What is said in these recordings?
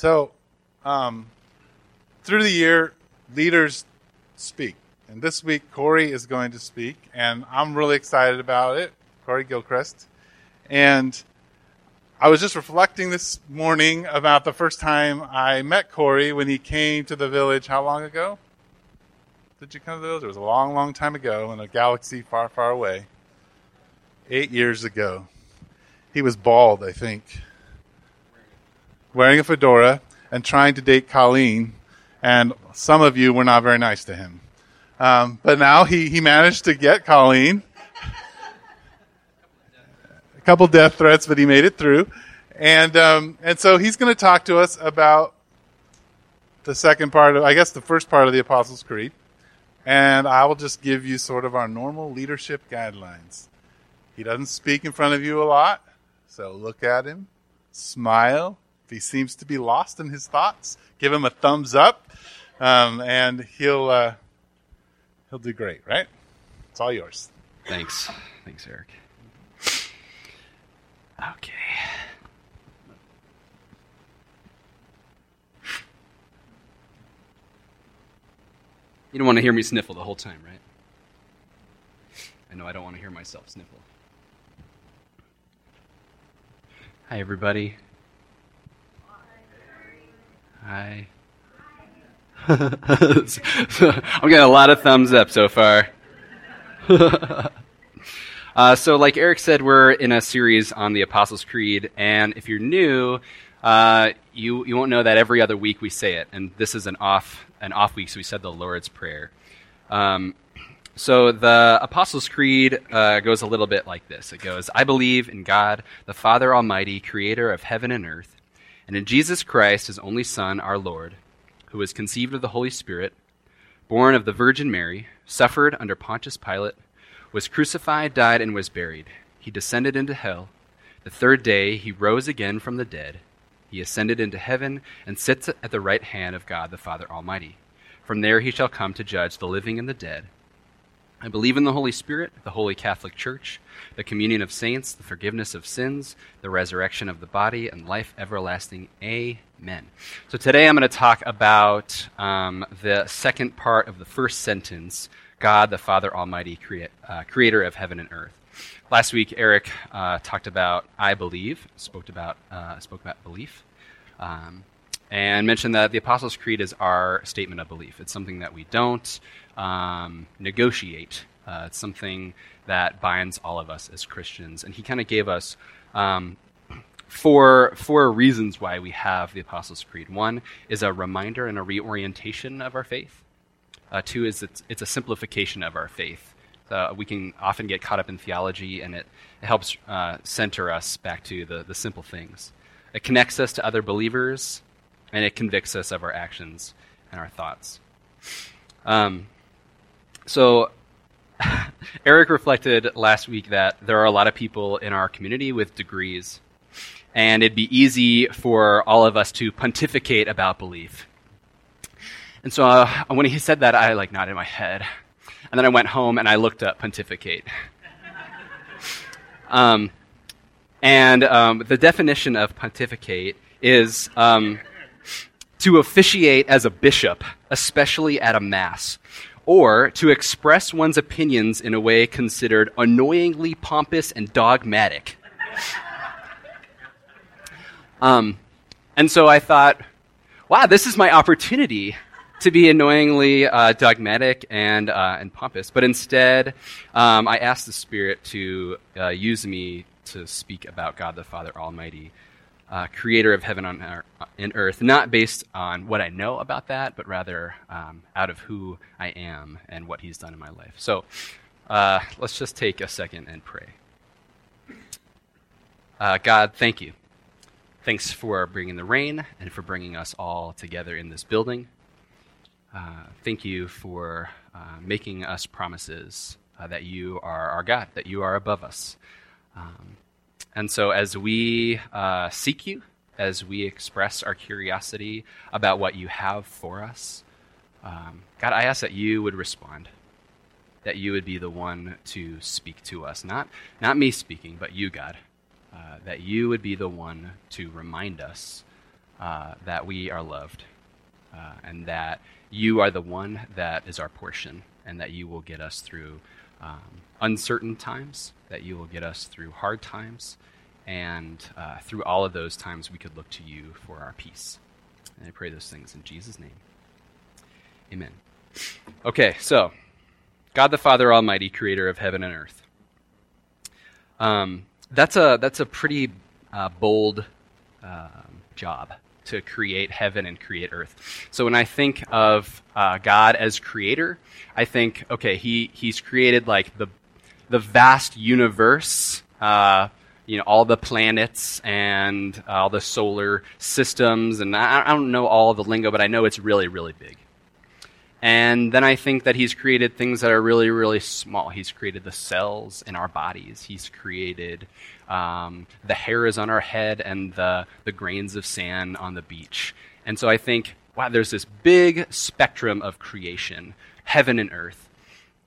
So, um, through the year, leaders speak. And this week, Corey is going to speak, and I'm really excited about it. Corey Gilchrist. And I was just reflecting this morning about the first time I met Corey when he came to the village. How long ago? Did you come to the village? It was a long, long time ago in a galaxy far, far away. Eight years ago. He was bald, I think, wearing a fedora and trying to date Colleen. And some of you were not very nice to him. Um, but now he, he managed to get Colleen. a couple death threats, but he made it through. And, um, and so he's going to talk to us about the second part of, I guess, the first part of the Apostles' Creed. And I will just give you sort of our normal leadership guidelines. He doesn't speak in front of you a lot, so look at him, smile. He seems to be lost in his thoughts, give him a thumbs up, um, and he'll uh, he'll do great. Right? It's all yours. Thanks, thanks, Eric. Okay. You don't want to hear me sniffle the whole time, right? I know I don't want to hear myself sniffle. Hi, everybody. Hi. I'm getting a lot of thumbs up so far. uh, so, like Eric said, we're in a series on the Apostles' Creed, and if you're new, uh, you you won't know that every other week we say it, and this is an off an off week, so we said the Lord's Prayer. Um, so the Apostles' Creed uh, goes a little bit like this. It goes, "I believe in God, the Father Almighty, Creator of heaven and earth, and in Jesus Christ, His only Son, our Lord, who was conceived of the Holy Spirit, born of the Virgin Mary, suffered under Pontius Pilate, was crucified, died, and was buried. He descended into hell. The third day he rose again from the dead." He ascended into heaven and sits at the right hand of God the Father Almighty. From there he shall come to judge the living and the dead. I believe in the Holy Spirit, the Holy Catholic Church, the communion of saints, the forgiveness of sins, the resurrection of the body, and life everlasting. Amen. So today I'm going to talk about um, the second part of the first sentence God, the Father Almighty, crea- uh, creator of heaven and earth. Last week, Eric uh, talked about I believe, spoke about uh, spoke about belief, um, and mentioned that the Apostles' Creed is our statement of belief. It's something that we don't um, negotiate. Uh, it's something that binds all of us as Christians. And he kind of gave us um, four four reasons why we have the Apostles' Creed. One is a reminder and a reorientation of our faith. Uh, two is it's, it's a simplification of our faith uh, we can often get caught up in theology, and it, it helps uh, center us back to the, the simple things. It connects us to other believers, and it convicts us of our actions and our thoughts. Um, so, Eric reflected last week that there are a lot of people in our community with degrees, and it'd be easy for all of us to pontificate about belief. And so, uh, when he said that, I like nodded my head. And then I went home and I looked up pontificate. um, and um, the definition of pontificate is um, to officiate as a bishop, especially at a mass, or to express one's opinions in a way considered annoyingly pompous and dogmatic. Um, and so I thought, wow, this is my opportunity to be annoyingly uh, dogmatic and, uh, and pompous, but instead, um, I asked the Spirit to uh, use me to speak about God the Father Almighty, uh, creator of heaven on and earth, not based on what I know about that, but rather um, out of who I am and what He's done in my life. So uh, let's just take a second and pray. Uh, God, thank you. Thanks for bringing the rain and for bringing us all together in this building. Uh, thank you for uh, making us promises uh, that you are our God, that you are above us. Um, and so, as we uh, seek you, as we express our curiosity about what you have for us, um, God, I ask that you would respond, that you would be the one to speak to us. Not, not me speaking, but you, God. Uh, that you would be the one to remind us uh, that we are loved uh, and that you are the one that is our portion and that you will get us through um, uncertain times, that you will get us through hard times, and uh, through all of those times we could look to you for our peace. And I pray those things in Jesus' name. Amen. Okay, so God the Father Almighty, creator of heaven and earth. Um, that's a that's a pretty uh, bold um, job to create heaven and create earth. So when I think of uh, God as creator, I think okay, he he's created like the the vast universe. Uh, you know all the planets and all the solar systems, and I, I don't know all the lingo, but I know it's really, really big. And then I think that he's created things that are really, really small. He's created the cells in our bodies. He's created um, the hairs on our head and the, the grains of sand on the beach. And so I think, wow, there's this big spectrum of creation, heaven and earth.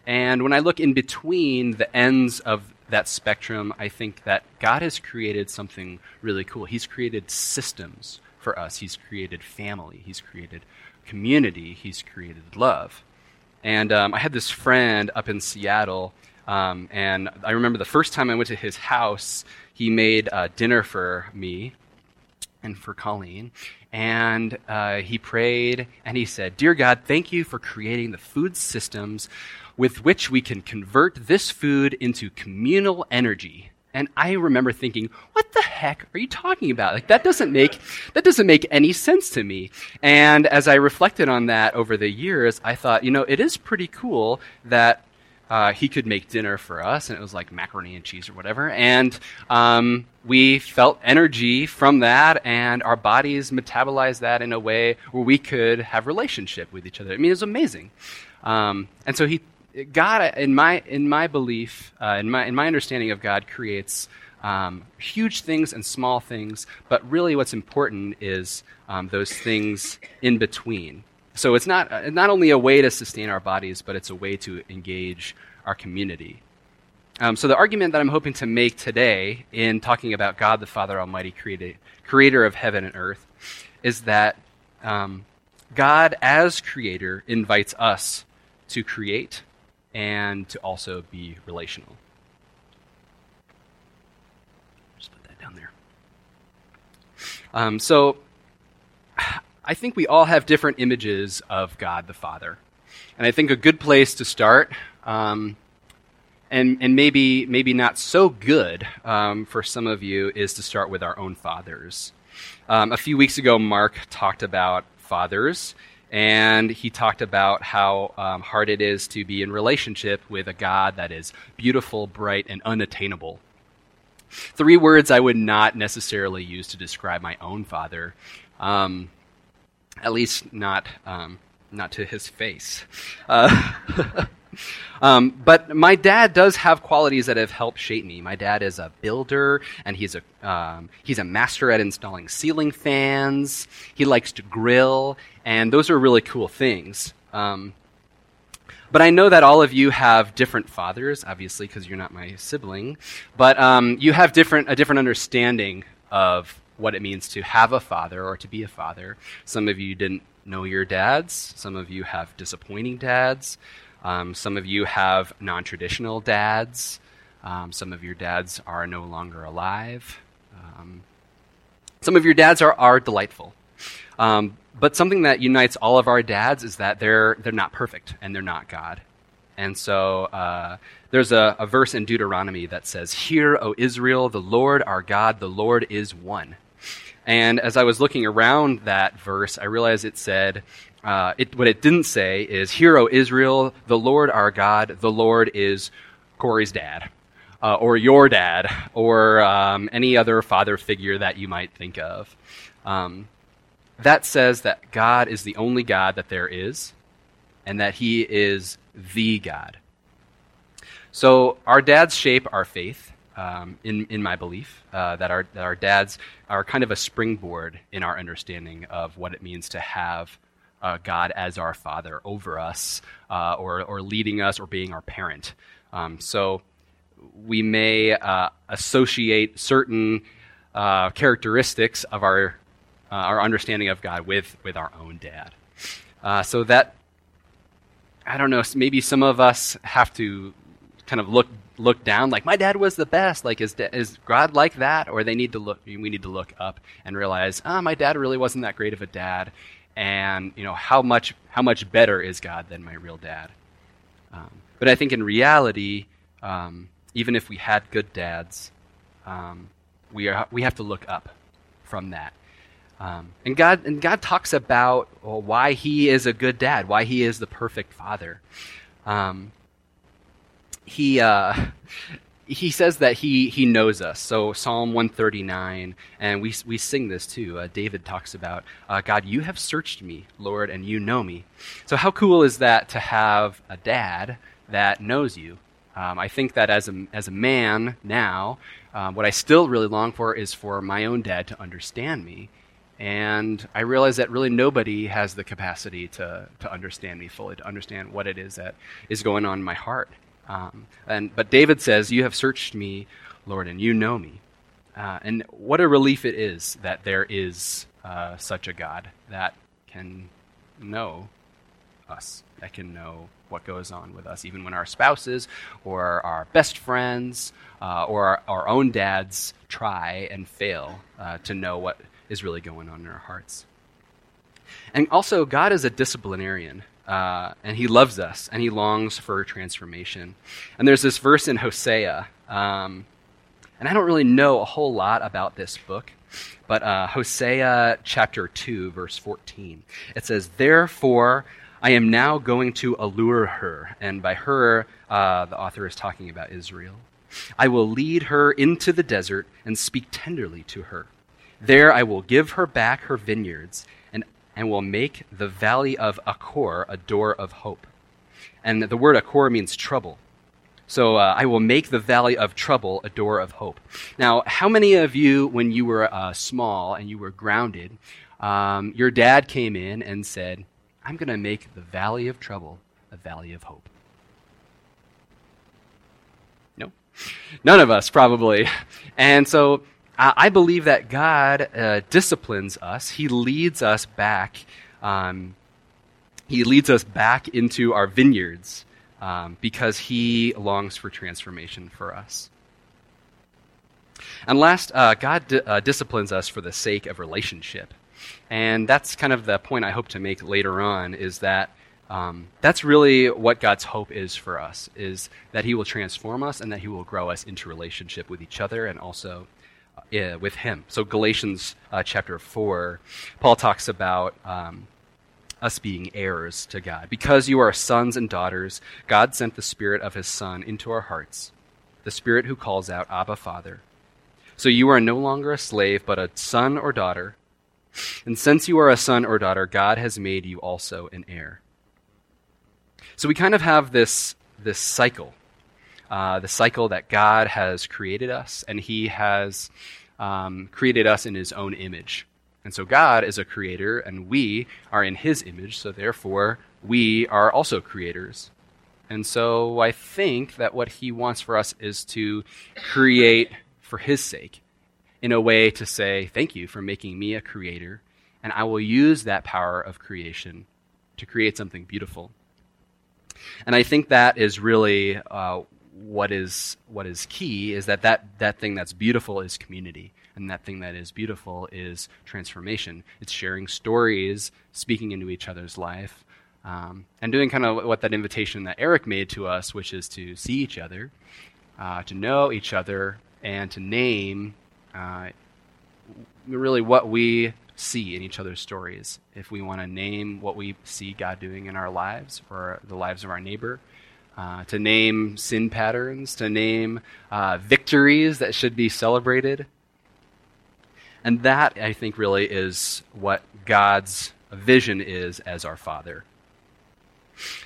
And when I look in between the ends of that spectrum, I think that God has created something really cool. He's created systems for us, He's created family, He's created community, He's created love. And um, I had this friend up in Seattle, um, and I remember the first time I went to his house, he made uh, dinner for me and for Colleen. And uh, he prayed and he said, Dear God, thank you for creating the food systems with which we can convert this food into communal energy and I remember thinking, what the heck are you talking about? Like that doesn't make that doesn't make any sense to me. And as I reflected on that over the years, I thought, you know, it is pretty cool that uh, he could make dinner for us, and it was like macaroni and cheese or whatever. And um, we felt energy from that, and our bodies metabolized that in a way where we could have relationship with each other. I mean, it was amazing. Um, and so he God, in my in my belief, uh, in my in my understanding of God, creates um, huge things and small things. But really, what's important is um, those things in between. So it's not uh, not only a way to sustain our bodies, but it's a way to engage our community. Um, so the argument that I'm hoping to make today in talking about God the Father Almighty, created, creator of heaven and earth, is that um, God, as creator, invites us to create and to also be relational. Just put that down there. Um, so, I think we all have different images of God the Father. And I think a good place to start, um, and, and maybe, maybe not so good um, for some of you, is to start with our own fathers. Um, a few weeks ago, Mark talked about fathers and he talked about how um, hard it is to be in relationship with a God that is beautiful, bright, and unattainable. Three words I would not necessarily use to describe my own father, um, at least not um, not to his face. Uh, Um, but my dad does have qualities that have helped shape me. My dad is a builder, and he's a um, he's a master at installing ceiling fans. He likes to grill, and those are really cool things. Um, but I know that all of you have different fathers, obviously, because you're not my sibling. But um, you have different a different understanding of what it means to have a father or to be a father. Some of you didn't know your dads. Some of you have disappointing dads. Um, some of you have non traditional dads. Um, some of your dads are no longer alive. Um, some of your dads are, are delightful. Um, but something that unites all of our dads is that they're, they're not perfect and they're not God. And so uh, there's a, a verse in Deuteronomy that says, Hear, O Israel, the Lord our God, the Lord is one. And as I was looking around that verse, I realized it said, uh, it, what it didn't say is, Hear, O Israel, the Lord our God, the Lord is Corey's dad, uh, or your dad, or um, any other father figure that you might think of. Um, that says that God is the only God that there is, and that He is the God. So our dads shape our faith, um, in, in my belief, uh, that, our, that our dads are kind of a springboard in our understanding of what it means to have uh, God as our Father over us, uh, or, or leading us, or being our parent. Um, so we may uh, associate certain uh, characteristics of our uh, our understanding of God with, with our own dad. Uh, so that, I don't know, maybe some of us have to kind of look look down like my dad was the best like is, is god like that or they need to look we need to look up and realize ah oh, my dad really wasn't that great of a dad and you know how much how much better is god than my real dad um, but i think in reality um, even if we had good dads um, we are we have to look up from that um, and God and God talks about well, why He is a good dad, why He is the perfect father. Um, he uh, he says that he he knows us. So Psalm 139, and we we sing this too. Uh, David talks about uh, God, you have searched me, Lord, and you know me. So how cool is that to have a dad that knows you? Um, I think that as a as a man now, um, what I still really long for is for my own dad to understand me. And I realize that really nobody has the capacity to, to understand me fully, to understand what it is that is going on in my heart. Um, and, but David says, You have searched me, Lord, and you know me. Uh, and what a relief it is that there is uh, such a God that can know us, that can know what goes on with us, even when our spouses or our best friends uh, or our, our, own dads try and fail uh, to know what is really going on in our hearts. And also, God is a disciplinarian. Uh, and he loves us and he longs for transformation. And there's this verse in Hosea, um, and I don't really know a whole lot about this book, but uh, Hosea chapter 2, verse 14. It says, Therefore, I am now going to allure her. And by her, uh, the author is talking about Israel. I will lead her into the desert and speak tenderly to her. There I will give her back her vineyards and will make the valley of Achor a door of hope. And the word Achor means trouble. So uh, I will make the valley of trouble a door of hope. Now, how many of you, when you were uh, small and you were grounded, um, your dad came in and said, I'm going to make the valley of trouble a valley of hope? No? None of us, probably. And so I believe that God uh, disciplines us. He leads us back. Um, he leads us back into our vineyards um, because He longs for transformation for us. And last, uh, God di- uh, disciplines us for the sake of relationship. And that's kind of the point I hope to make later on is that um, that's really what God's hope is for us, is that He will transform us and that He will grow us into relationship with each other and also with him. So, Galatians uh, chapter 4, Paul talks about um, us being heirs to God. Because you are sons and daughters, God sent the Spirit of His Son into our hearts, the Spirit who calls out, Abba, Father. So you are no longer a slave, but a son or daughter. And since you are a son or daughter, God has made you also an heir. So we kind of have this, this cycle uh, the cycle that God has created us, and He has um, created us in His own image. And so God is a creator, and we are in His image, so therefore we are also creators. And so I think that what He wants for us is to create for His sake, in a way to say, Thank you for making me a creator, and I will use that power of creation to create something beautiful. And I think that is really uh, what is what is key is that, that that thing that's beautiful is community. And that thing that is beautiful is transformation. It's sharing stories speaking into each other's life um, and doing kind of what that invitation that eric made to us which is to see each other uh, to know each other and to name uh, really what we see in each other's stories. If we want to name what we see god doing in our lives or the lives of our neighbor uh, to name sin patterns, to name uh, victories that should be celebrated. And that, I think, really is what God's vision is as our Father.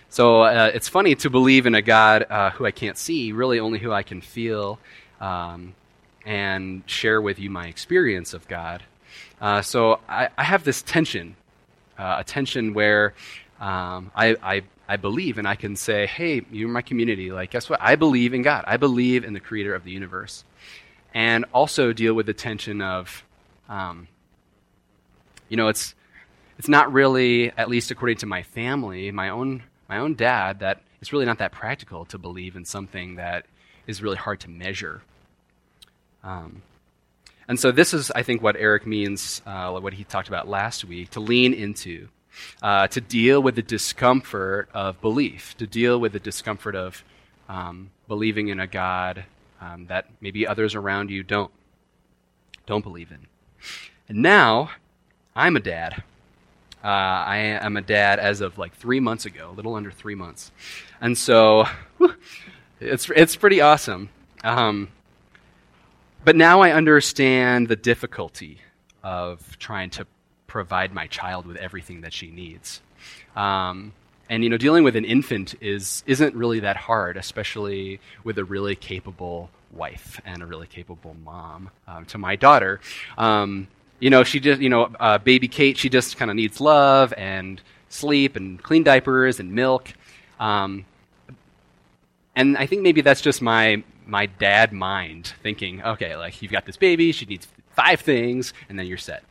So uh, it's funny to believe in a God uh, who I can't see, really only who I can feel, um, and share with you my experience of God. Uh, so I, I, have this tension, uh, a tension where um, I, I I believe, and I can say, hey, you're my community. Like, guess what? I believe in God. I believe in the creator of the universe. And also deal with the tension of, um, you know, it's, it's not really, at least according to my family, my own, my own dad, that it's really not that practical to believe in something that is really hard to measure. Um, and so this is, I think, what Eric means, uh, what he talked about last week, to lean into, uh, to deal with the discomfort of belief, to deal with the discomfort of um, believing in a God um, that maybe others around you don't don't believe in. And now, I'm a dad. Uh, I am a dad as of like three months ago, a little under three months, and so whew, it's it's pretty awesome. Um, but now I understand the difficulty of trying to provide my child with everything that she needs. Um, and you know, dealing with an infant is isn't really that hard, especially with a really capable wife and a really capable mom um, to my daughter. Um, you know, she just you know, uh, baby Kate, she just kind of needs love and sleep and clean diapers and milk. Um, and I think maybe that's just my my dad mind thinking, okay, like you've got this baby, she needs five things, and then you're set.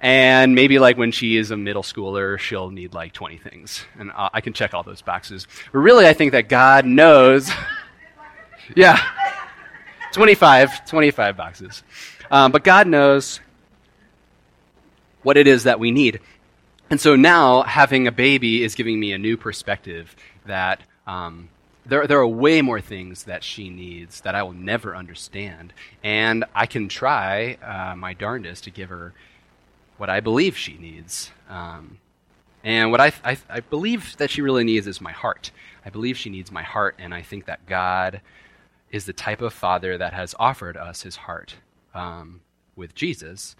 And maybe like when she is a middle schooler, she'll need like 20 things. And uh, I can check all those boxes. But really, I think that God knows. yeah. 25, 25 boxes. Um, but God knows what it is that we need. And so now having a baby is giving me a new perspective that um, there, there are way more things that she needs that I will never understand. And I can try uh, my darndest to give her what I believe she needs. Um, and what I, I, I, believe that she really needs is my heart. I believe she needs my heart, and I think that God is the type of father that has offered us his heart um, with Jesus.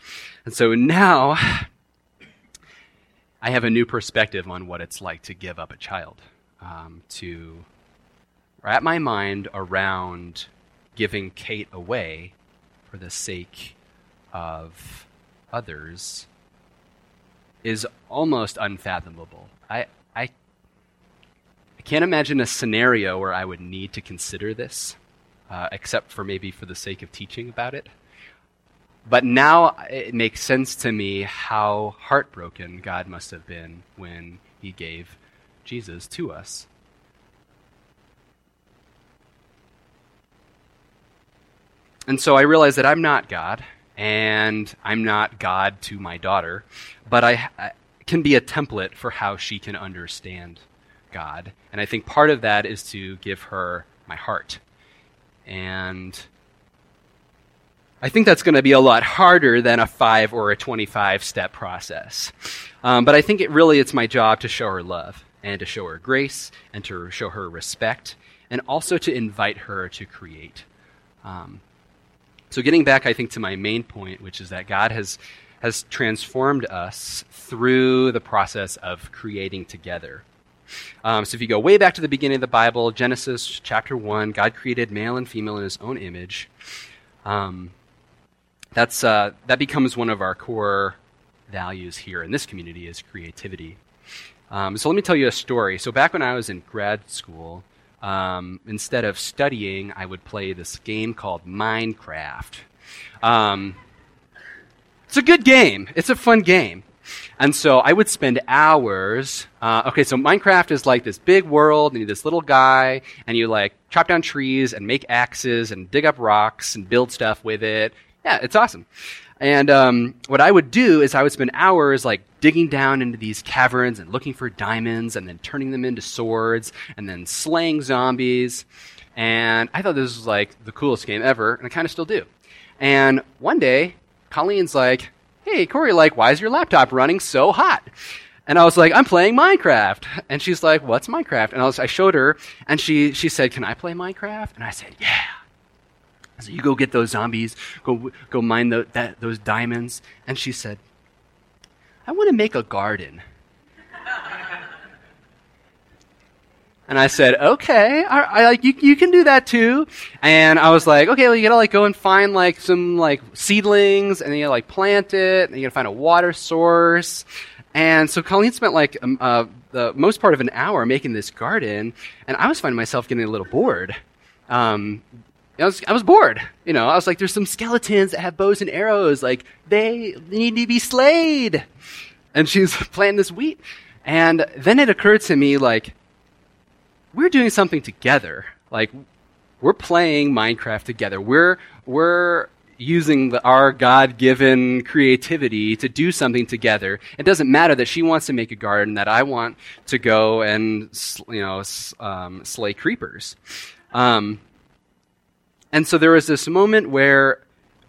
And so now I have a new perspective on what it's like to give up a child, um, to wrap my mind around giving Kate away for the sake of others is almost unfathomable. I, I, I can't imagine a scenario where I would need to consider this, uh, except for maybe for the sake of teaching about it. But now it makes sense to me how heartbroken God must have been when he gave Jesus to us. And so I realize that I'm not God, and I'm not God to my daughter, but I, I, can be a template for how she can understand God. And I think part of that is to give her my heart. And I think that's going to be a lot harder than a five or a 25 step process. Um, but I think it really it's my job to show her love and to show her grace and to show her respect and also to invite her to create. Um, so, getting back, I think, to my main point, which is that God has, has transformed us through the process of creating together. Um, so, if you go way back to the beginning of the Bible, Genesis chapter 1, God created male and female in his own image. Um, that's, uh, that becomes one of our core values here in this community is creativity. Um, so let me tell you a story. So back when I was in grad school, um, instead of studying, I would play this game called Minecraft. Um, it's a good game. It's a fun game. And so I would spend hours. Uh, okay, so Minecraft is like this big world, and you're this little guy, and you like chop down trees and make axes and dig up rocks and build stuff with it. Yeah, it's awesome. And um, what I would do is I would spend hours like digging down into these caverns and looking for diamonds and then turning them into swords and then slaying zombies. And I thought this was like the coolest game ever, and I kind of still do. And one day, Colleen's like, "Hey, Corey, like, why is your laptop running so hot?" And I was like, "I'm playing Minecraft." And she's like, "What's Minecraft?" And I, was, I showed her, and she she said, "Can I play Minecraft?" And I said, "Yeah." So you go get those zombies, go, go mine the, that, those diamonds. And she said, I want to make a garden. And I said, okay, I, I, like you, you can do that too. And I was like, okay, well, you gotta like go and find like some like seedlings, and then you gotta like plant it, and you gotta find a water source. And so Colleen spent like um, uh, the most part of an hour making this garden, and I was finding myself getting a little bored. Um, I was, I was bored. You know, I was like, there's some skeletons that have bows and arrows. Like, they need to be slayed. And she's planting this wheat. And then it occurred to me, like, we're doing something together. Like, we're playing Minecraft together. We're, we're using the, our God given creativity to do something together. It doesn't matter that she wants to make a garden, that I want to go and, you know, um, slay creepers. Um, and so there was this moment where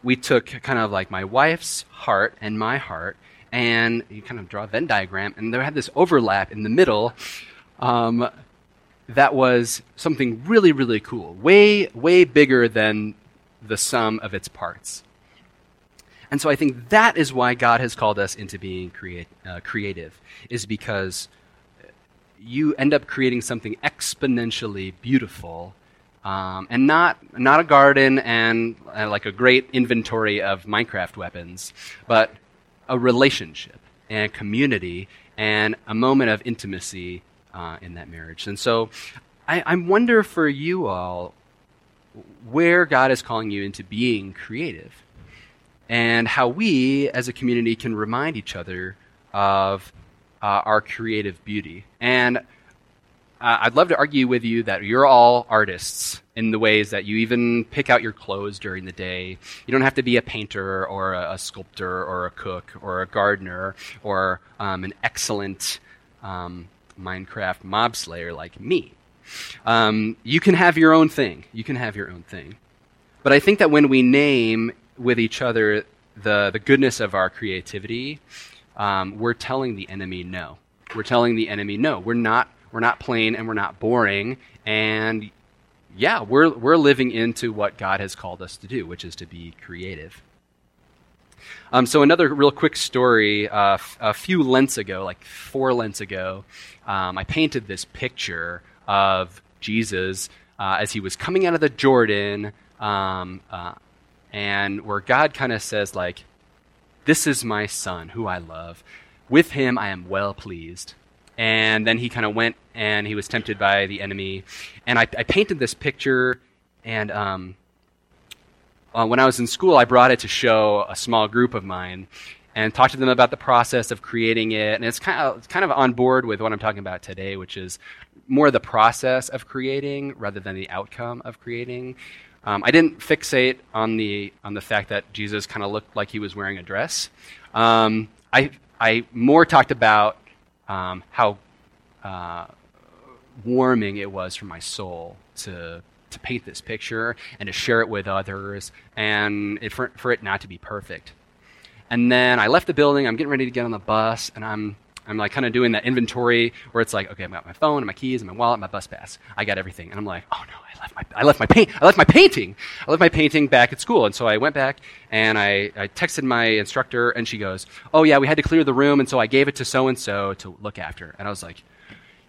we took kind of like my wife's heart and my heart, and you kind of draw a Venn diagram, and there had this overlap in the middle. Um, that was something really, really cool, way, way bigger than the sum of its parts. And so I think that is why God has called us into being create, uh, creative, is because you end up creating something exponentially beautiful um, and not, not a garden and uh, like a great inventory of Minecraft weapons, but a relationship and a community and a moment of intimacy uh, in that marriage. And so I, I wonder for you all where God is calling you into being creative and how we as a community can remind each other of uh, our creative beauty. And uh, I'd love to argue with you that you're all artists in the ways that you even pick out your clothes during the day. You don't have to be a painter or a, a sculptor or a cook or a gardener or um, an excellent um, Minecraft mob slayer like me. Um, you can have your own thing. You can have your own thing. But I think that when we name with each other the, the goodness of our creativity, um, we're telling the enemy no. We're telling the enemy no. We're not, we're not plain and we're not boring. And yeah, we're, we're living into what God has called us to do, which is to be creative. Um, so, another real quick story uh, f- a few Lents ago, like four Lents ago, um, I painted this picture of Jesus uh, as he was coming out of the Jordan, um, uh, and where God kind of says, like, This is my son who I love. With him I am well pleased. And then he kind of went and he was tempted by the enemy. And I, I painted this picture, and um, uh, when I was in school, I brought it to show a small group of mine and talk to them about the process of creating it. And it's kind of, it's kind of on board with what I'm talking about today, which is more the process of creating rather than the outcome of creating. Um, I didn't fixate on the on the fact that Jesus kind of looked like he was wearing a dress. Um, I I more talked about um, how uh, warming it was for my soul to to paint this picture and to share it with others, and it, for, for it not to be perfect. And then I left the building. I'm getting ready to get on the bus, and I'm I'm like kind of doing that inventory where it's like, okay, I've got my phone and my keys and my wallet, and my bus pass. I got everything, and I'm like, oh no, I left my I left my paint I left my painting. I left my painting back at school, and so I went back and I, I texted my instructor, and she goes, oh yeah, we had to clear the room, and so I gave it to so and so to look after, and I was like,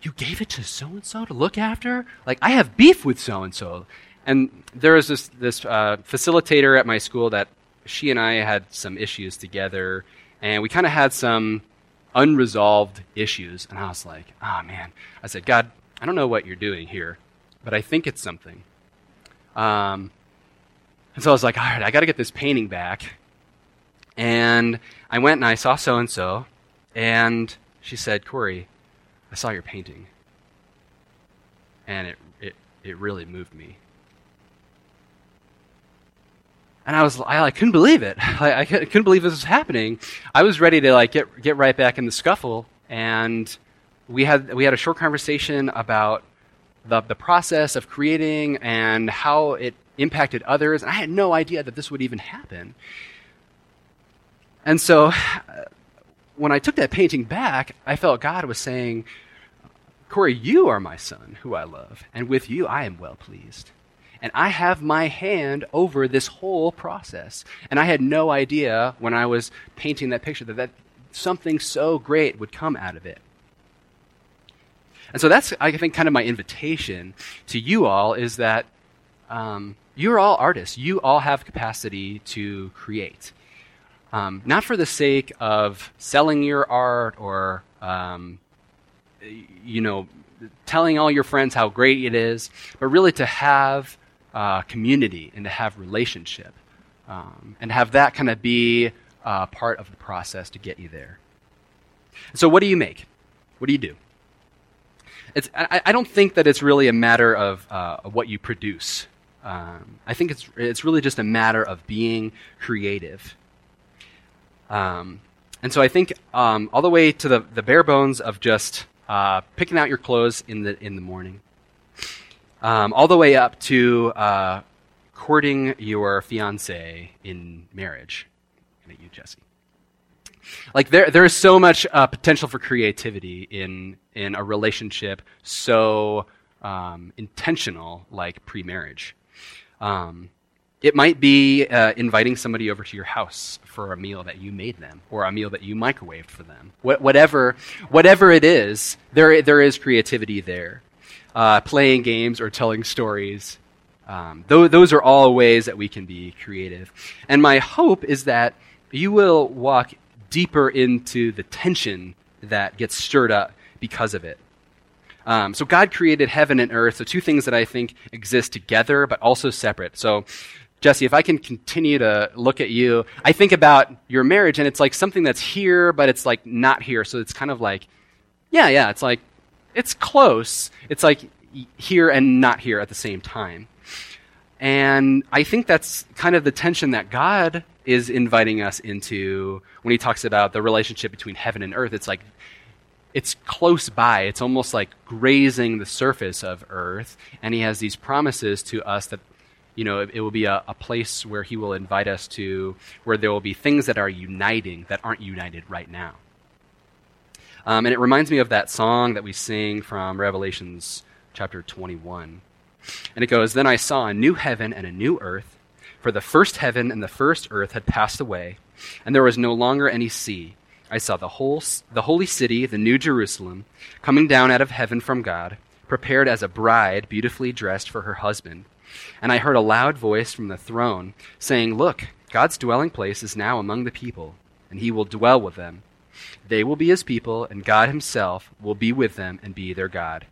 you gave it to so and so to look after? Like I have beef with so and so, and there was this this uh, facilitator at my school that she and I had some issues together, and we kind of had some unresolved issues. And I was like, oh man. I said, God, I don't know what you're doing here, but I think it's something. Um, and so I was like, all right, I got to get this painting back. And I went and I saw so and so, and she said, Corey, I saw your painting. And it, it, it really moved me and I was I, couldn't believe it. I, I, couldn't believe this was happening. I was ready to like get get right back in the scuffle, and we had we had a short conversation about the the process of creating and how it impacted others. And I had no idea that this would even happen. And so, when I took that painting back, I felt God was saying, "Corey, you are my son, who I love, and with you I am well pleased." And I have my hand over this whole process. And I had no idea when I was painting that picture that, that something so great would come out of it. And so that's, I think, kind of my invitation to you all is that um, you're all artists. You all have capacity to create. Um, not for the sake of selling your art or, um, you know, telling all your friends how great it is, but really to have uh, community and to have relationship um, and have that kind of be uh, part of the process to get you there. So, what do you make? What do you do? I, I don't think that it's really a matter of, uh, what you produce. Um, I think it's, it's really just a matter of being creative. Um, and so I think um, all the way to the, the bare bones of just uh, picking out your clothes in the, in the morning, um, all the way up to uh, courting your fiance in marriage. At you, Jesse. Like there, there is so much uh, potential for creativity in in a relationship so um, intentional, like pre-marriage. Um, it might be uh, inviting somebody over to your house for a meal that you made them, or a meal that you microwaved for them. Wh- whatever, whatever it is, there there is creativity there. Uh, playing games or telling stories. Um, th- those are all ways that we can be creative. And my hope is that you will walk deeper into the tension that gets stirred up because of it. Um, so God created heaven and earth, so two things that I think exist together but also separate. So, Jesse, if I can continue to look at you, I think about your marriage and it's like something that's here but it's like not here. So it's kind of like, yeah, yeah, it's like, it's close. It's like here and not here at the same time. And I think that's kind of the tension that God is inviting us into when he talks about the relationship between heaven and earth. It's like it's close by. It's almost like grazing the surface of earth. And he has these promises to us that, you know, it, it will be a, a, place where he will invite us to, where there will be things that are uniting that aren't united right now. Um, and it reminds me of that song that we sing from Revelations chapter 21. And it goes, Then I saw a new heaven and a new earth, for the first heaven and the first earth had passed away, and there was no longer any sea. I saw the whole the holy city, the new Jerusalem, coming down out of heaven from God, prepared as a bride beautifully dressed for her husband. And I heard a loud voice from the throne saying, "Look, God's dwelling place is now among the people, and he will dwell with them. They will be his people, and God himself will be with them and be their God.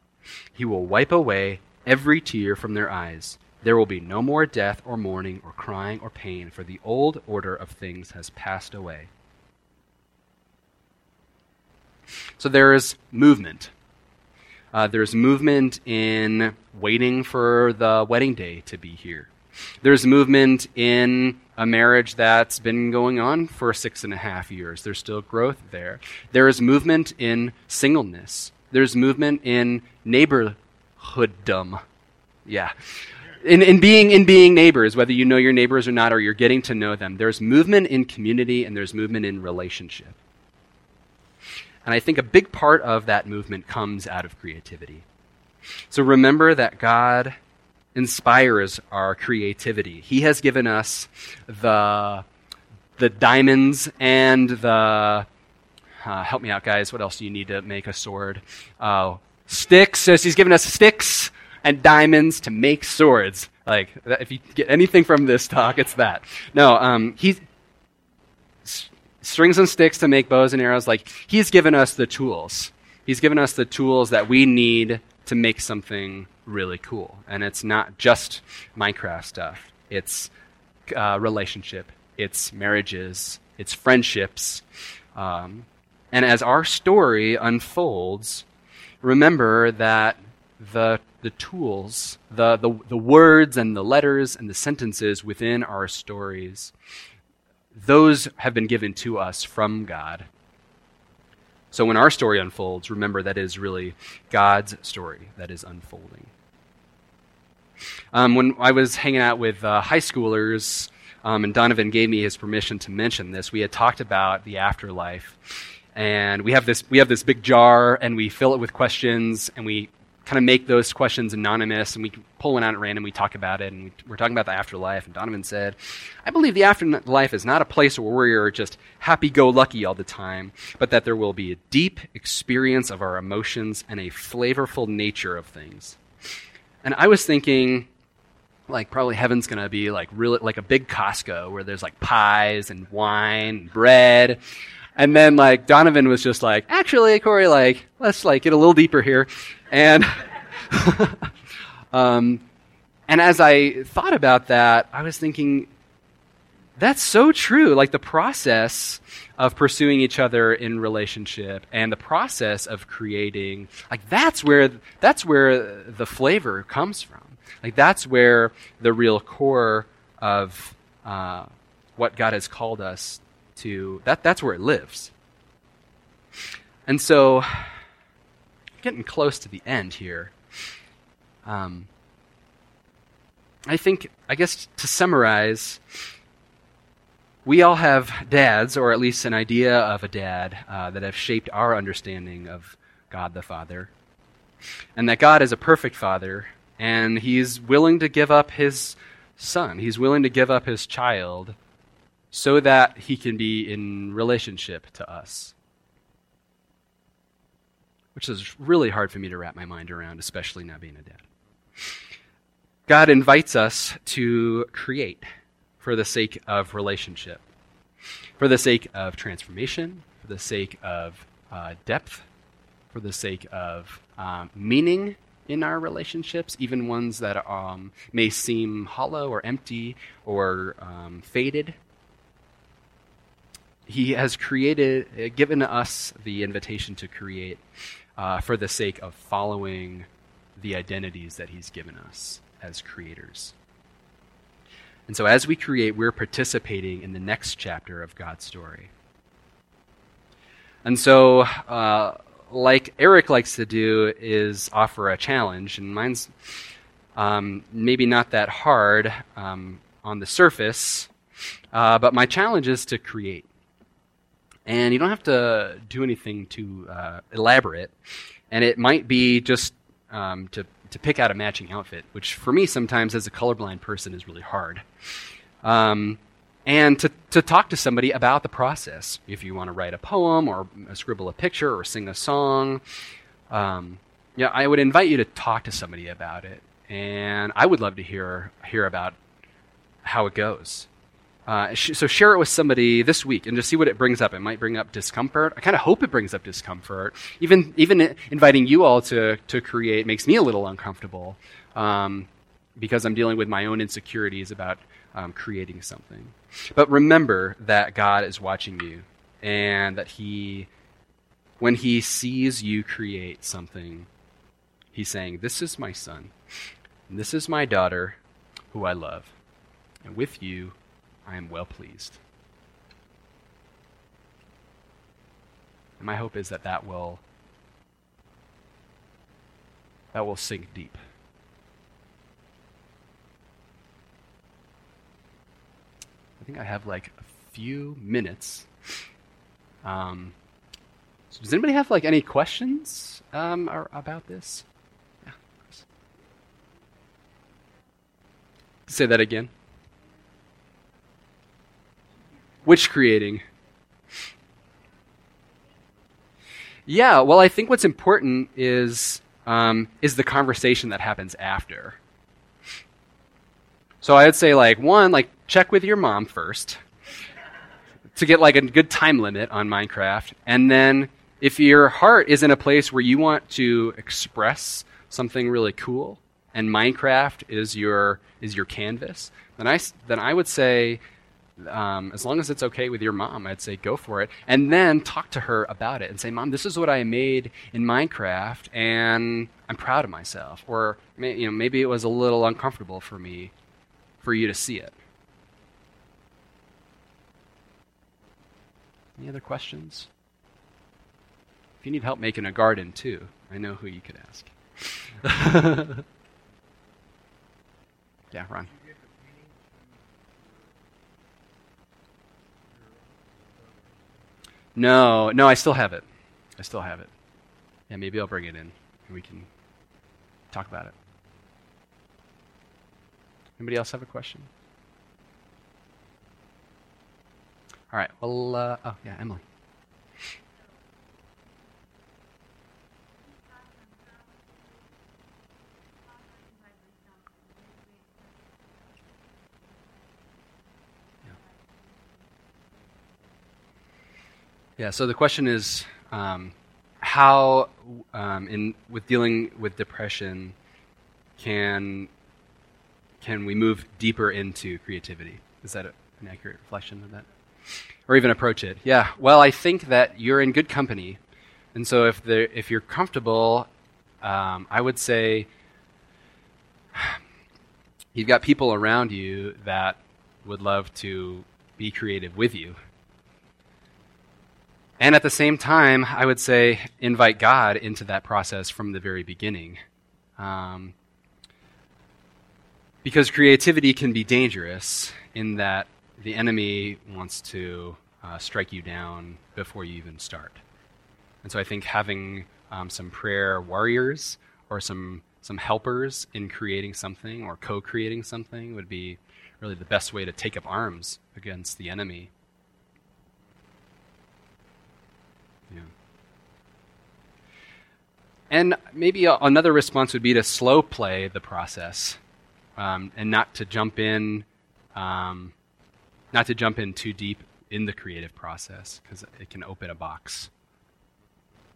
He will wipe away every tear from their eyes." There will be no more death or mourning or crying or pain, for the old order of things has passed away. So there is movement. Uh, there's movement in waiting for the wedding day to be here. There's movement in a marriage that's been going on for six and a half years. There's still growth there. There is movement in singleness. There's movement in neighborhooddom. Yeah in, in, being, in being neighbors, whether you know your neighbors or not, or you're getting to know them, there's movement in community and there's movement in relationship. And I think a big part of that movement comes out of creativity. So remember that God inspires our creativity. He has given us the, the diamonds and the. Uh, help me out, guys. What else do you need to make a sword? Uh, sticks. So he's given us sticks and diamonds to make swords. Like, if you get anything from this talk, it's that. No, um, he's strings and sticks to make bows and arrows. Like, he's given us the tools. He's given us the tools that we need to make something really cool. And it's not just Minecraft stuff. It's uh, relationship. It's marriages. It's friendships. Um, and as our story unfolds, remember that the, the tools, the, the, the words and the letters and the sentences within our stories, those have been given to us from God. So when our story unfolds, remember that is really God's story that is unfolding. Um, when I was hanging out with uh, high schoolers, um, and Donovan gave me his permission to mention this, we had talked about the afterlife. And we have this we have this big jar and we fill it with questions and we kind of make those questions anonymous and we pull one out at random, we talk about it, and we, are talking about the afterlife. And Donovan said, I believe the afterlife is not a place where we're just happy go lucky all the time, but that there will be a deep experience of our emotions and a flavorful nature of things. And I was thinking, like probably heaven's gonna be like really like a big Costco where there's like pies and wine and bread. And then like Donovan was just like, actually, Corey, like, let's like get a little deeper here. And, um, and as I thought about that, I was thinking, that's so true. Like the process of pursuing each other in relationship and the process of creating, like that's where that's where the flavor comes from. Like that's where the real core of uh, what God has called us to. That that's where it lives. And so, getting close to the end here. Um, I think, I guess, to summarize we all have dads, or at least an idea of a dad, uh, that have shaped our understanding of God the Father. And that God is a perfect Father, and He's willing to give up His Son. He's willing to give up His child so that He can be in relationship to us. Which is really hard for me to wrap my mind around, especially not being a dad. God invites us to create for the sake of relationship, for the sake of transformation, for the sake of uh, depth, for the sake of um, meaning in our relationships, even ones that um, may seem hollow or empty or um, faded. He has created, uh, given us the invitation to create uh, for the sake of following the identities that He's given us as creators. And so as we create, we're participating in the next chapter of God's story. And so, uh, like Eric likes to do, is offer a challenge, and mine's um, maybe not that hard um, on the surface, uh, but my challenge is to create. And you don't have to do anything too uh, elaborate, and it might be just um, to to pick out a matching outfit, which for me sometimes as a colorblind person is really hard. Um, and to, to talk to somebody about the process. If you want to write a poem or scribble a picture or sing a song, um, yeah, I would invite you to talk to somebody about it. And I would love to hear, hear about how it goes. Uh, so share it with somebody this week and just see what it brings up. It might bring up discomfort. I kind of hope it brings up discomfort. Even even inviting you all to to create makes me a little uncomfortable um, because I'm dealing with my own insecurities about um, creating something. But remember that God is watching you and that He, when He sees you create something, He's saying, "This is my son, this is my daughter, who I love, and with you." I am well pleased. And my hope is that that will that will sink deep. I think I have like a few minutes. Um, so does anybody have like any questions um, about this? Yeah. Say that again. Which creating? Yeah, well, I think what's important is um, is the conversation that happens after. So I would say, like, one, like, check with your mom first to get like a good time limit on Minecraft, and then if your heart is in a place where you want to express something really cool, and Minecraft is your is your canvas, then I then I would say um, as long as it's okay with your mom, I'd say go for it. And then talk to her about it and say, Mom, this is what I made in Minecraft, and I'm proud of myself. Or you know, maybe it was a little uncomfortable for me for you to see it. Any other questions? If you need help making a garden too, I know who you could ask. yeah, Ron. No, no, I still have it. I still have it. Yeah, maybe I'll bring it in and we can talk about it. Anybody else have a question? All right. Well, uh, oh yeah, Emily. Yeah, so the question is um, how, um, in, with dealing with depression, can can we move deeper into creativity? Is that a, an accurate reflection of that? Or even approach it? Yeah. Well, I think that you're in good company, and so if the if you're comfortable, um, I would say you've got people around you that would love to be creative with you. And at the same time, I would say invite God into that process from the very beginning. Um, because creativity can be dangerous in that the enemy wants to uh, strike you down before you even start. And so I think having um, some prayer warriors or some some helpers in creating something or co-creating something would be really the best way to take up arms against the enemy. Yeah. And maybe a, another response would be to slow play the process um, and not to jump in, um, not to jump in too deep in the creative process because it can open a box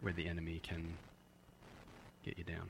where the enemy can get you down.